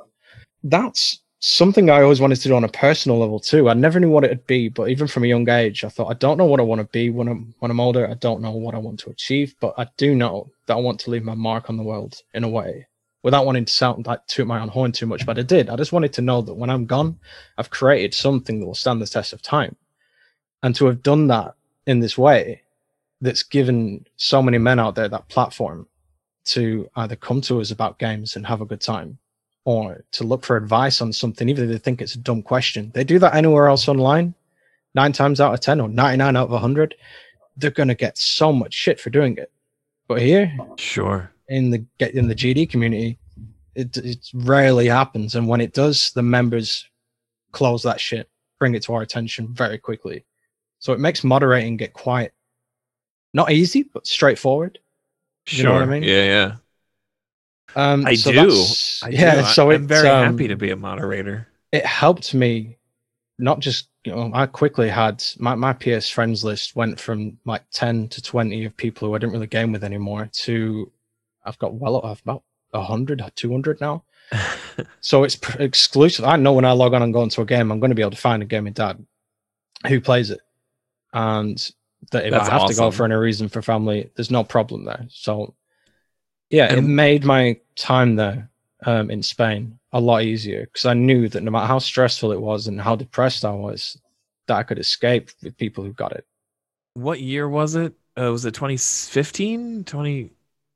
that's something I always wanted to do on a personal level too. I never knew what it'd be, but even from a young age, I thought I don't know what I want to be when I'm when I'm older. I don't know what I want to achieve, but I do know that I want to leave my mark on the world in a way. Without wanting to sound like toot my own horn too much, but I did. I just wanted to know that when I'm gone, I've created something that will stand the test of time. And to have done that in this way, that's given so many men out there that platform to either come to us about games and have a good time or to look for advice on something, even if they think it's a dumb question. They do that anywhere else online, nine times out of 10 or 99 out of 100, they're going to get so much shit for doing it. But here Sure. in the in the GD community, it, it rarely happens. And when it does, the members close that shit, bring it to our attention very quickly. So it makes moderating get quite not easy, but straightforward. Sure. You know what I mean? Yeah, yeah. Um, I so do. I yeah, do. so I'm very um, happy to be a moderator. it helped me not just you know i quickly had my, my ps friends list went from like 10 to 20 of people who i didn't really game with anymore to i've got well i've about 100 200 now [LAUGHS] so it's pr- exclusive i know when i log on and go into a game i'm going to be able to find a gaming dad who plays it and that if That's i have to go for any reason for family there's no problem there so yeah it made my time there um, in spain a lot easier because i knew that no matter how stressful it was and how depressed i was that i could escape with people who got it what year was it? Uh, was it 2015? 20,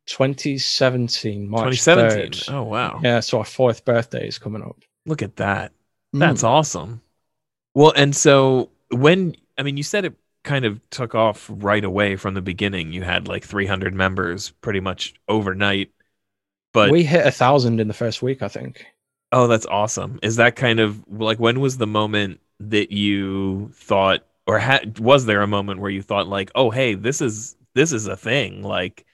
2017 March 2017? 3rd. Oh, wow. yeah so our fourth birthday is coming up Look at that. Mm. That's awesome. Well, and so when I mean, you said it kind of took off right away from the beginning. You had like 300 members pretty much overnight. But we hit a thousand in the first week i think oh, that's awesome. Is that kind of like when was the moment that you thought or had was there a moment where you thought like, "Oh, hey, this is this is a thing. Like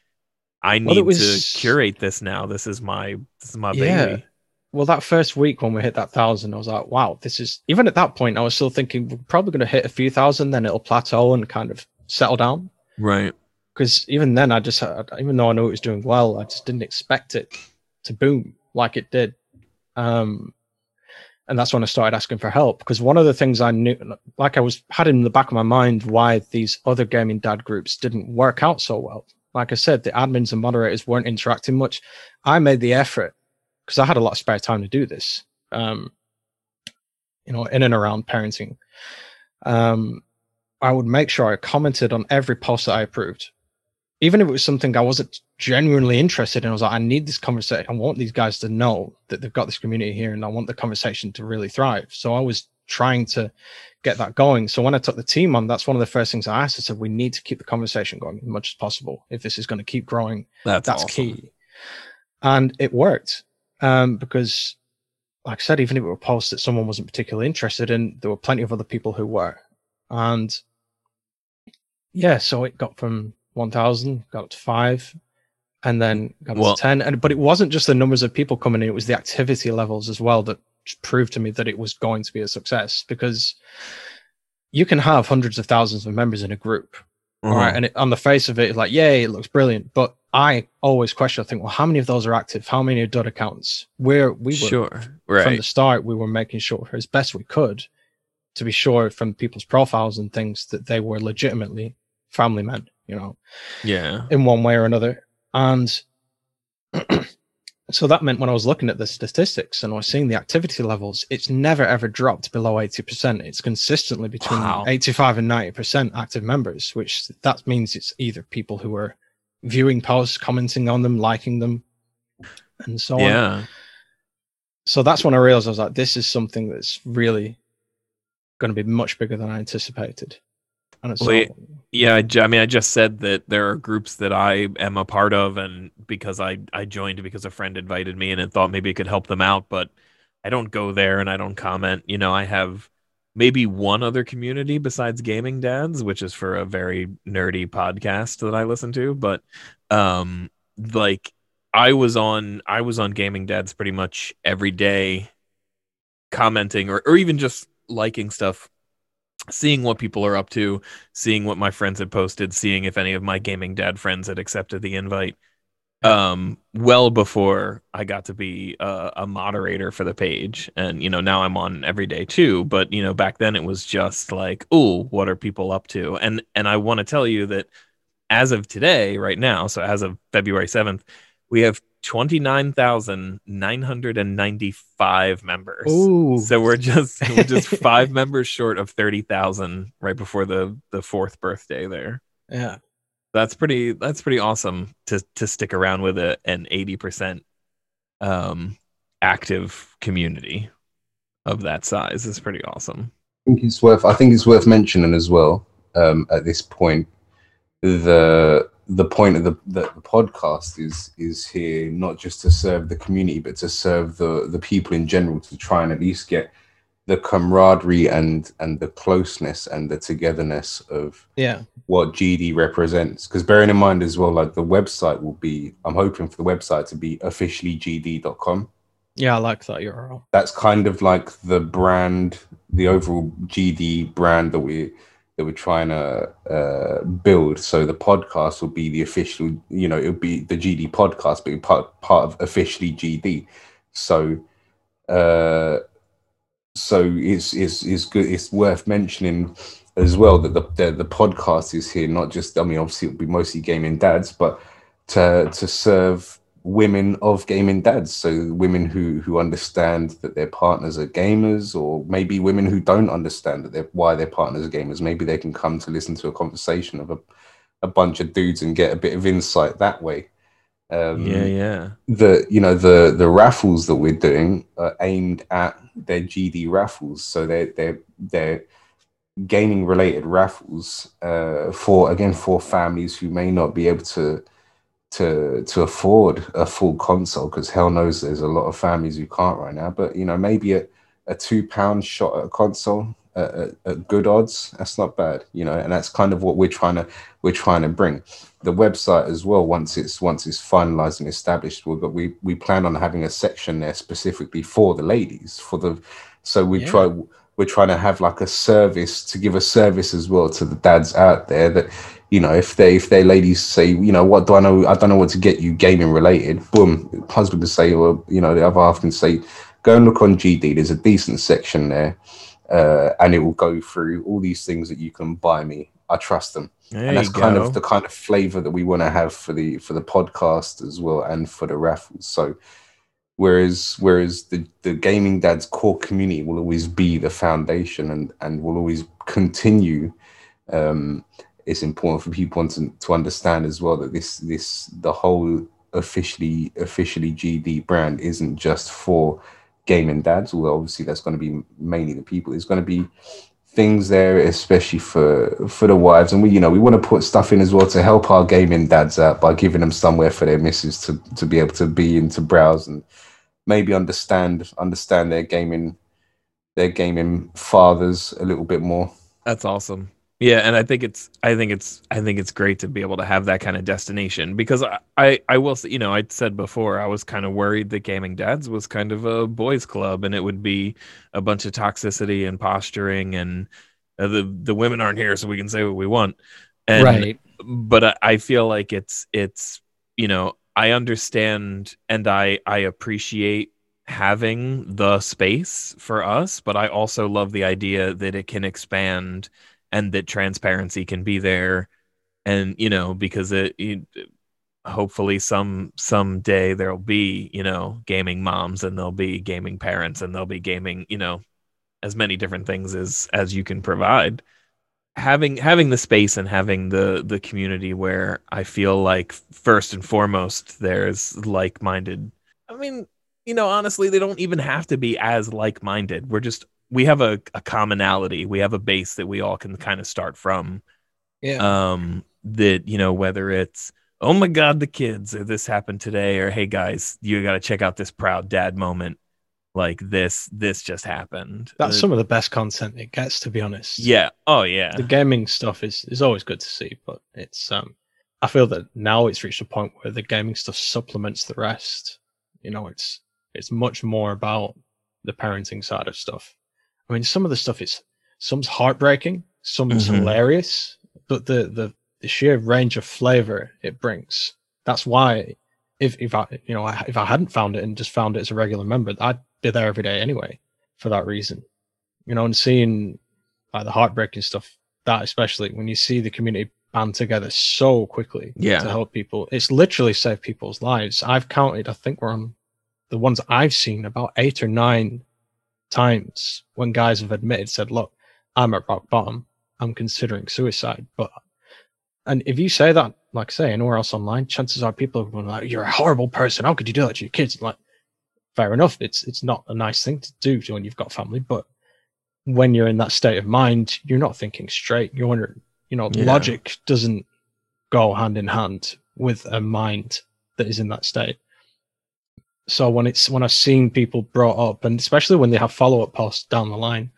I need it was- to curate this now. This is my this is my Yeah. baby." Well that first week when we hit that thousand i was like wow this is even at that point i was still thinking we're probably going to hit a few thousand then it'll plateau and kind of settle down. Right. because even then i just had, even though i knew it was doing well i just didn't expect it to boom like it did. Um and that's when i started asking for help because one of the things i knew like i was had in the back of my mind why these other gaming dad groups didn't work out so well. Like i said the admins and moderators weren't interacting much. I made the effort because i had a lot of spare time to do this um you know in and around parenting um i would make sure i commented on every post that i approved even if it was something I wasn't genuinely interested in, I was like, I need this conversation. I want these guys to know that they've got this community here and I want the conversation to really thrive. So I was trying to get that going. So when I took the team on, that's one of the first things I asked. I said, we need to keep the conversation going as much as possible. If this is going to keep growing, That's that's awesome. key. And it worked um, because, like I said, even if it were posts that someone wasn't particularly interested in, there were plenty of other people who were. And Yeah, so it got from 1,000, got up to five, and then got Well- to 10. And but it wasn't just the numbers of people coming in; it was the activity levels as well that proved to me that it was going to be a success because you can have hundreds of thousands of members in a group, right? And it, on the face of it, like, yay, it looks brilliant. But I always question, I think, well, how many of those are active? How many are dud accounts? Where we were sure. from the start, we were making sure as best we could to be sure from people's profiles and things that they were legitimately family men, you know, Yeah. in one way or another. And [CLEARS THROAT] so that meant when I was looking at the statistics and I was seeing the activity levels, it's never ever dropped below 80%. It's consistently between Wow. 85 and 90% active members, which that means it's either people who are viewing posts, commenting on them, liking them, and so on Yeah. so that's when I realized I was like, this is something that's really going to be much bigger than I anticipated. And it's Well, Yeah, I, mean, I just said that there are groups that I am a part of, and because I I joined because a friend invited me and thought maybe it could help them out, but I don't go there and I don't comment. You know, I have maybe one other community besides Gaming Dads, which is for a very nerdy podcast that I listen to, but um, like I was on I was on Gaming Dads pretty much every day, commenting or or even just liking stuff, seeing what people are up to seeing what my friends had posted, seeing if any of my gaming dad friends had accepted the invite. Um, well before I got to be a, a moderator for the page, and you know now I'm on every day too. But you know back then it was just like, oh, what are people up to? And and I want to tell you that as of today, right now, so as of February seventh, we have twenty nine thousand nine hundred and ninety five members. Ooh. So we're just we're just [LAUGHS] five members short of thirty thousand right before the the fourth birthday there. yeah. That's pretty that's pretty awesome to to stick around with a, an eighty percent um active community of that size is pretty awesome. I think it's worth. I think it's worth mentioning as well. Um, at this point, the the point of the, the the podcast is is here not just to serve the community, but to serve the the people in general to try and at least get the camaraderie and and the closeness and the togetherness of Yeah. what GD represents. Because bearing in mind as well, like the website will be. I'm hoping for the website to be officially gd.com Yeah. I like that URL. that's kind of like the brand, the overall GD brand that we that we're trying to uh, build. So the podcast will be the official, you know, it'll be the GD podcast, but part part of officially GD. So, uh, so it's it's it's good. It's worth mentioning as well that the, the the podcast is here not just. I mean, obviously it'll be mostly gaming dads, but to to serve women of gaming dads so women who who understand that their partners are gamers or maybe women who don't understand that they're why their partners are gamers maybe they can come to listen to a conversation of a, a bunch of dudes and get a bit of insight that way um yeah, yeah. the you know the the raffles that we're doing are aimed at their GD raffles, so they're they're they're gaming related raffles uh, for again for families who may not be able to to to afford a full console because hell knows there's a lot of families who can't right now. But you know maybe a, a two pound shot at a console at, at, at good odds that's not bad you know and that's kind of what we're trying to we're trying to bring the website as well once it's once it's finalized and established we've got we we plan on having a section there specifically for the ladies for the so we Yeah. try we're trying to have like a service to give a service as well to the dads out there that you know if they if they ladies say you know what do i know i don't know what to get you gaming related boom husband can say or you know the other half can say go and look on gd there's a decent section there uh, and it will go through all these things that you can buy me. I trust them. There and that's kind of the kind of flavor that we want to have for the for the podcast as well and for the raffles. So whereas whereas the the gaming dad's core community will always be the foundation and and will always continue um it's important for people to, to understand as well that this this the whole officially officially gd brand isn't just for gaming dads although obviously that's going to be mainly the people it's going to be things there especially for for the wives and we you know we want to put stuff in as well to help our gaming dads out by giving them somewhere for their misses to to be able to be and to browse and maybe understand understand their gaming their gaming fathers a little bit more That's awesome. Yeah, and I think it's I think it's I think it's great to be able to have that kind of destination because I I, I will say, you know I said before I was kind of worried that gaming dads was kind of a boys club and it would be a bunch of toxicity and posturing and uh, the the women aren't here so we can say what we want and right. but I, I feel like it's it's you know I understand and I I appreciate having the space for us but I also love the idea that it can expand and that transparency can be there. And you know because it, it hopefully some someday there'll be you know gaming moms and there'll be gaming parents and there'll be gaming you know as many different things as as you can provide. Having having the space and having the the community where i feel like first and foremost there's like-minded i mean you know honestly they don't even have to be as like-minded. We're just we have a, a commonality we have a base that we all can kind of start from Yeah. um that you know whether it's oh my god the kids or this happened today or hey guys you got to check out this proud dad moment like this this just happened That's Uh, some of the best content it gets, to be honest. yeah oh yeah The gaming stuff is, is always good to see, but it's um I feel that now it's reached a point where the gaming stuff supplements the rest. You know, it's it's much more about the parenting side of stuff. I mean, some of the stuff is some's heartbreaking, some's Mhm. hilarious, but the the the sheer range of flavor it brings. That's why if if I you know if I hadn't found it and just found it as a regular member, I'd be there every day anyway for that reason. You know, and seeing like the heartbreaking stuff, that especially when you see the community band together so quickly Yeah. to help people, it's literally saved people's lives. I've counted, I think we're on the ones I've seen about eight or nine times when guys have admitted, said, Look, I'm at rock bottom. I'm considering suicide. But and if you say that, like I say, anywhere else online, chances are people are going like, You're a horrible person. How could you do that to your kids? Like, fair enough. It's it's not a nice thing to do when you've got family, but when you're in that state of mind, you're not thinking straight. You're wondering, you know, Yeah. logic doesn't go hand in hand with a mind that is in that state. So when it's when I've seen people brought up, and especially when they have follow up posts down the line,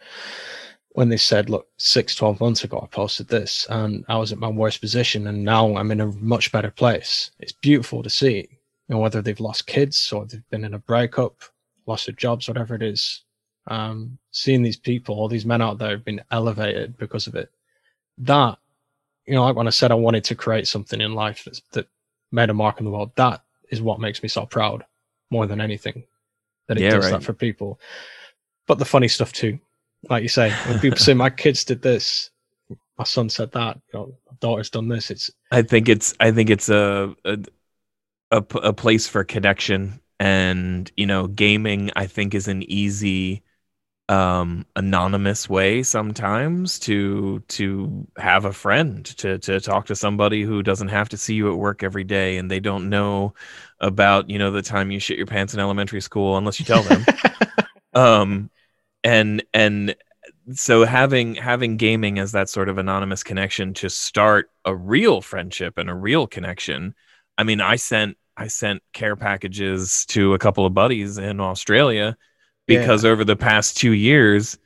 when they said, look, six, 12 months ago, I posted this and I was at my worst position and now I'm in a much better place. It's beautiful to see. Know, whether they've lost kids or they've been in a breakup, lost their jobs, whatever it is. Um, seeing these people, all these men out there have been elevated because of it. That, you know, like when I said I wanted to create something in life that made a mark in the world, that is what makes me so proud more than anything that it Yeah, does right. that for people. But the funny stuff too, like you say, when people say my kids did this, my son said that, you know, my daughter's done this. It's I think it's I think it's a a, a p- a place for connection and you know gaming I think is an easy um anonymous way sometimes to to have a friend to to talk to somebody who doesn't have to see you at work every day and they don't know about you know the time you shit your pants in elementary school unless you tell them. [LAUGHS] Um and and so having having gaming as that sort of anonymous connection to start a real friendship and a real connection i mean i sent i sent care packages to a couple of buddies in australia because over the past 2 years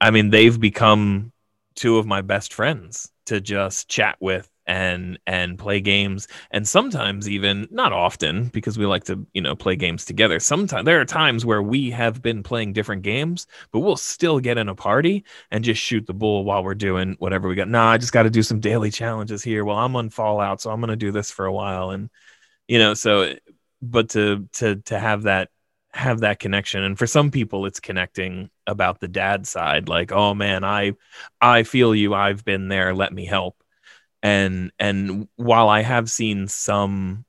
i mean they've become two of my best friends to just chat with and and play games. And sometimes even not often because we like to you know play games together. Sometimes there are times where we have been playing different games but we'll still get in a party and just shoot the bull while we're doing whatever we got. Nah i just got to do some daily challenges here well i'm on fallout so i'm going to do this for a while. And you know so but to to to have that have that connection. And for some people it's connecting about the dad side like oh man i i feel you. I've been there. Let me help. And and while i have seen some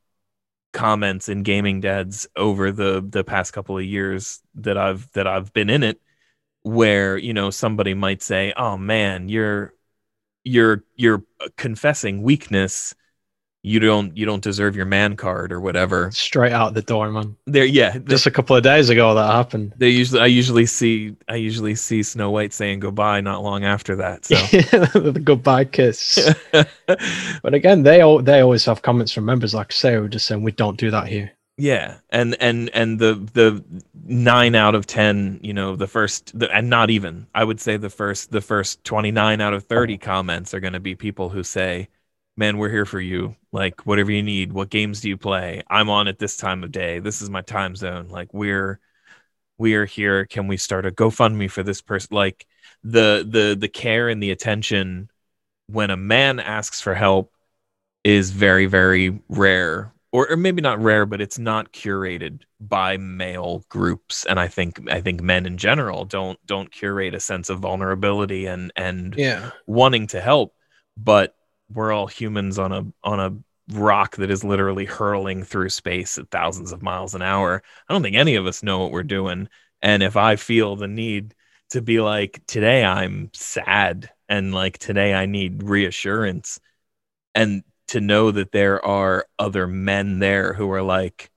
comments in gaming dads over the the past couple of years that i've that i've been in it where you know somebody might say oh man you're you're you're confessing weakness you don't you don't deserve your man card or whatever straight out the door, man. there yeah Just a couple of days ago that happened. they usually i usually see i usually see snow white saying goodbye not long after that so [LAUGHS] the goodbye kiss. [LAUGHS] But again, they all they always have comments from members, like say, who just saying we don't do that here. Yeah, and and and the the nine out of ten, you know, the first, the, and not even, I would say the first the first twenty nine out of thirty comments are going to be people who say, "Man, we're here for you. Like whatever you need. What games do you play? I'm on at this time of day. This is my time zone. Like we're we are here. Can we start a GoFundMe for this person? Like the the the care and the attention when a man asks for help is very very rare or, or maybe not rare, but it's not curated by male groups. And I think I think men in general don't don't curate a sense of vulnerability and and Yeah. wanting to help. But we're all humans on a on a rock that is literally hurling through space at thousands of miles an hour. I don't think any of us know what we're doing. And if I feel the need to be like, today I'm sad and like today I need reassurance and to know that there are other men there who are like,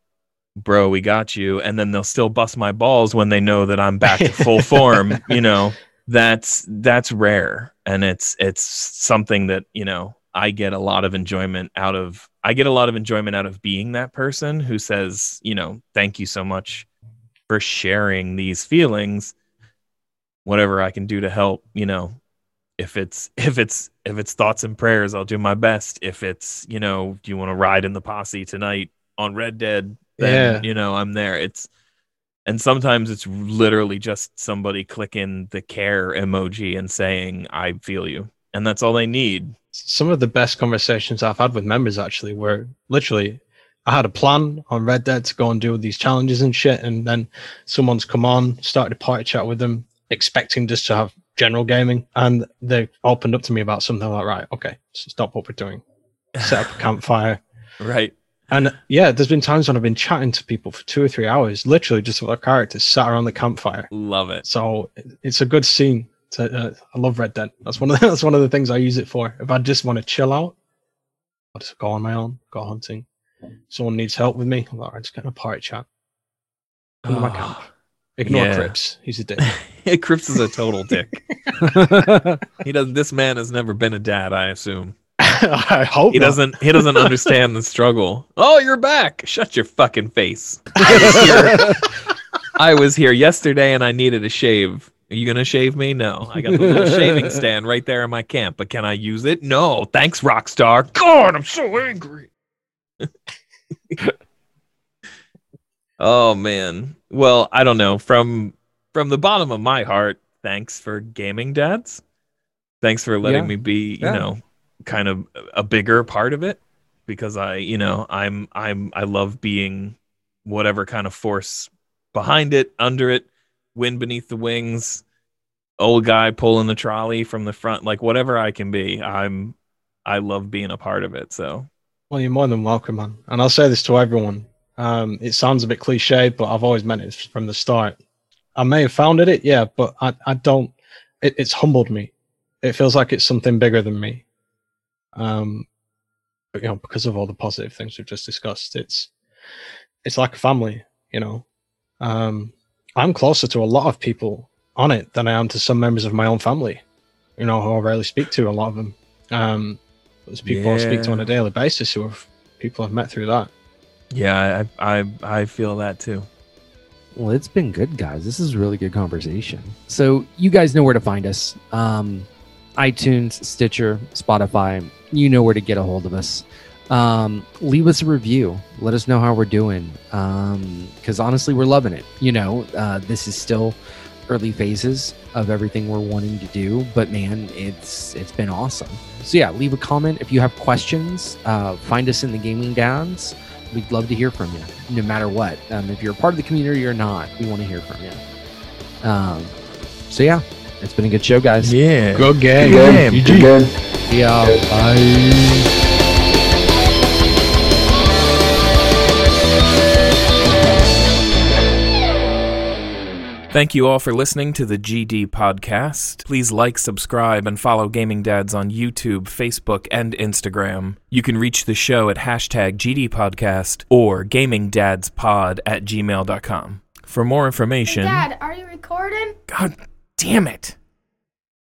bro, we got you. And then they'll still bust my balls when they know that I'm back to full [LAUGHS] form, you know, that's that's rare. And it's it's something that, you know, I get a lot of enjoyment out of I get a lot of enjoyment out of being that person who says, you know, thank you so much for sharing these feelings. Whatever I can do to help, you know, if it's [LAUGHS] if it's if it's thoughts and prayers, I'll do my best. If it's, you know, do you want to ride in the posse tonight on Red Dead? Then, Yeah. you know, I'm there. It's and sometimes it's literally just somebody clicking the care emoji and saying, I feel you. And that's all they need. Some of the best conversations I've had with members actually were literally I had a plan on Red Dead to go and do these challenges and shit, and then someone's come on, started a party chat with them, expecting just to have general gaming, and they opened up to me about something like, right, okay, stop what we're doing, set up a [LAUGHS] campfire, Right. And yeah, there's been times when I've been chatting to people for two or three hours, literally just with their characters sat around the campfire. Love it. So it's a good scene. Uh, I love Red Dead. That's one of the, [LAUGHS] that's one of the things I use it for. If I just want to chill out, I'll just go on my own, go hunting. Someone needs help with me. I'm like, "Alright, just get in a party chat. Come to my camp. Ignore yeah. Crips. He's a dick. [LAUGHS] Crips is a total [LAUGHS] dick. he doesn't this man has never been a dad, I assume. I hope He not. doesn't he doesn't understand the struggle. Oh, you're back. Shut your fucking face. I I was here yesterday and I needed a shave. Are you gonna shave me? No. I got the little shaving [LAUGHS] stand right there in my camp, but can I use it? No. Thanks, Rockstar. God, I'm so angry. [LAUGHS] oh man. Well, I don't know. From from the bottom of my heart, thanks for gaming dads. Thanks for letting Yeah. me be, you Yeah. know, kind of a bigger part of it because I, you know, I'm I'm I love being whatever kind of force behind it, under it, wind beneath the wings, old guy pulling the trolley from the front, like whatever I can be. I'm I love being a part of it. So Well, you're more than welcome, man. And I'll say this to everyone. Um, it sounds a bit cliche, but I've always meant it from the start. I may have founded it, yeah, but I, I don't. It, it's humbled me. It feels like it's something bigger than me. Um, but, you know, because of all the positive things we've just discussed, it's it's like a family. You know, um, I'm closer to a lot of people on it than I am to some members of my own family. You know, who I rarely speak to. A lot of them. Um, there's people I speak to on a daily basis who have people I've met through that. yeah, I I I feel that too. Well, it's been good, guys. This is a really good conversation. So you guys know where to find us. Um, iTunes, Stitcher, Spotify. You know where to get a hold of us. Um, leave us a review. Let us know how we're doing. Because honestly, we're loving it. You know, uh, this is still early phases of everything we're wanting to do, but man, it's it's been awesome. So yeah, leave a comment if you have questions. Uh, find us in the gaming dads. We'd love to hear from you, no matter what. Um, if you're a part of the community or not, we want to hear from you. Um, so yeah, it's been a good show, guys. Yeah. Good game. Good game. GG. Good. Yeah. Bye. Thank you all for listening to the GD podcast. Please like, subscribe, and follow Gaming Dads on YouTube, Facebook, and Instagram. You can reach the show at hashtag GD podcast or gamingdadspod at gmail.com. For more information, Dad, are you recording? God damn it.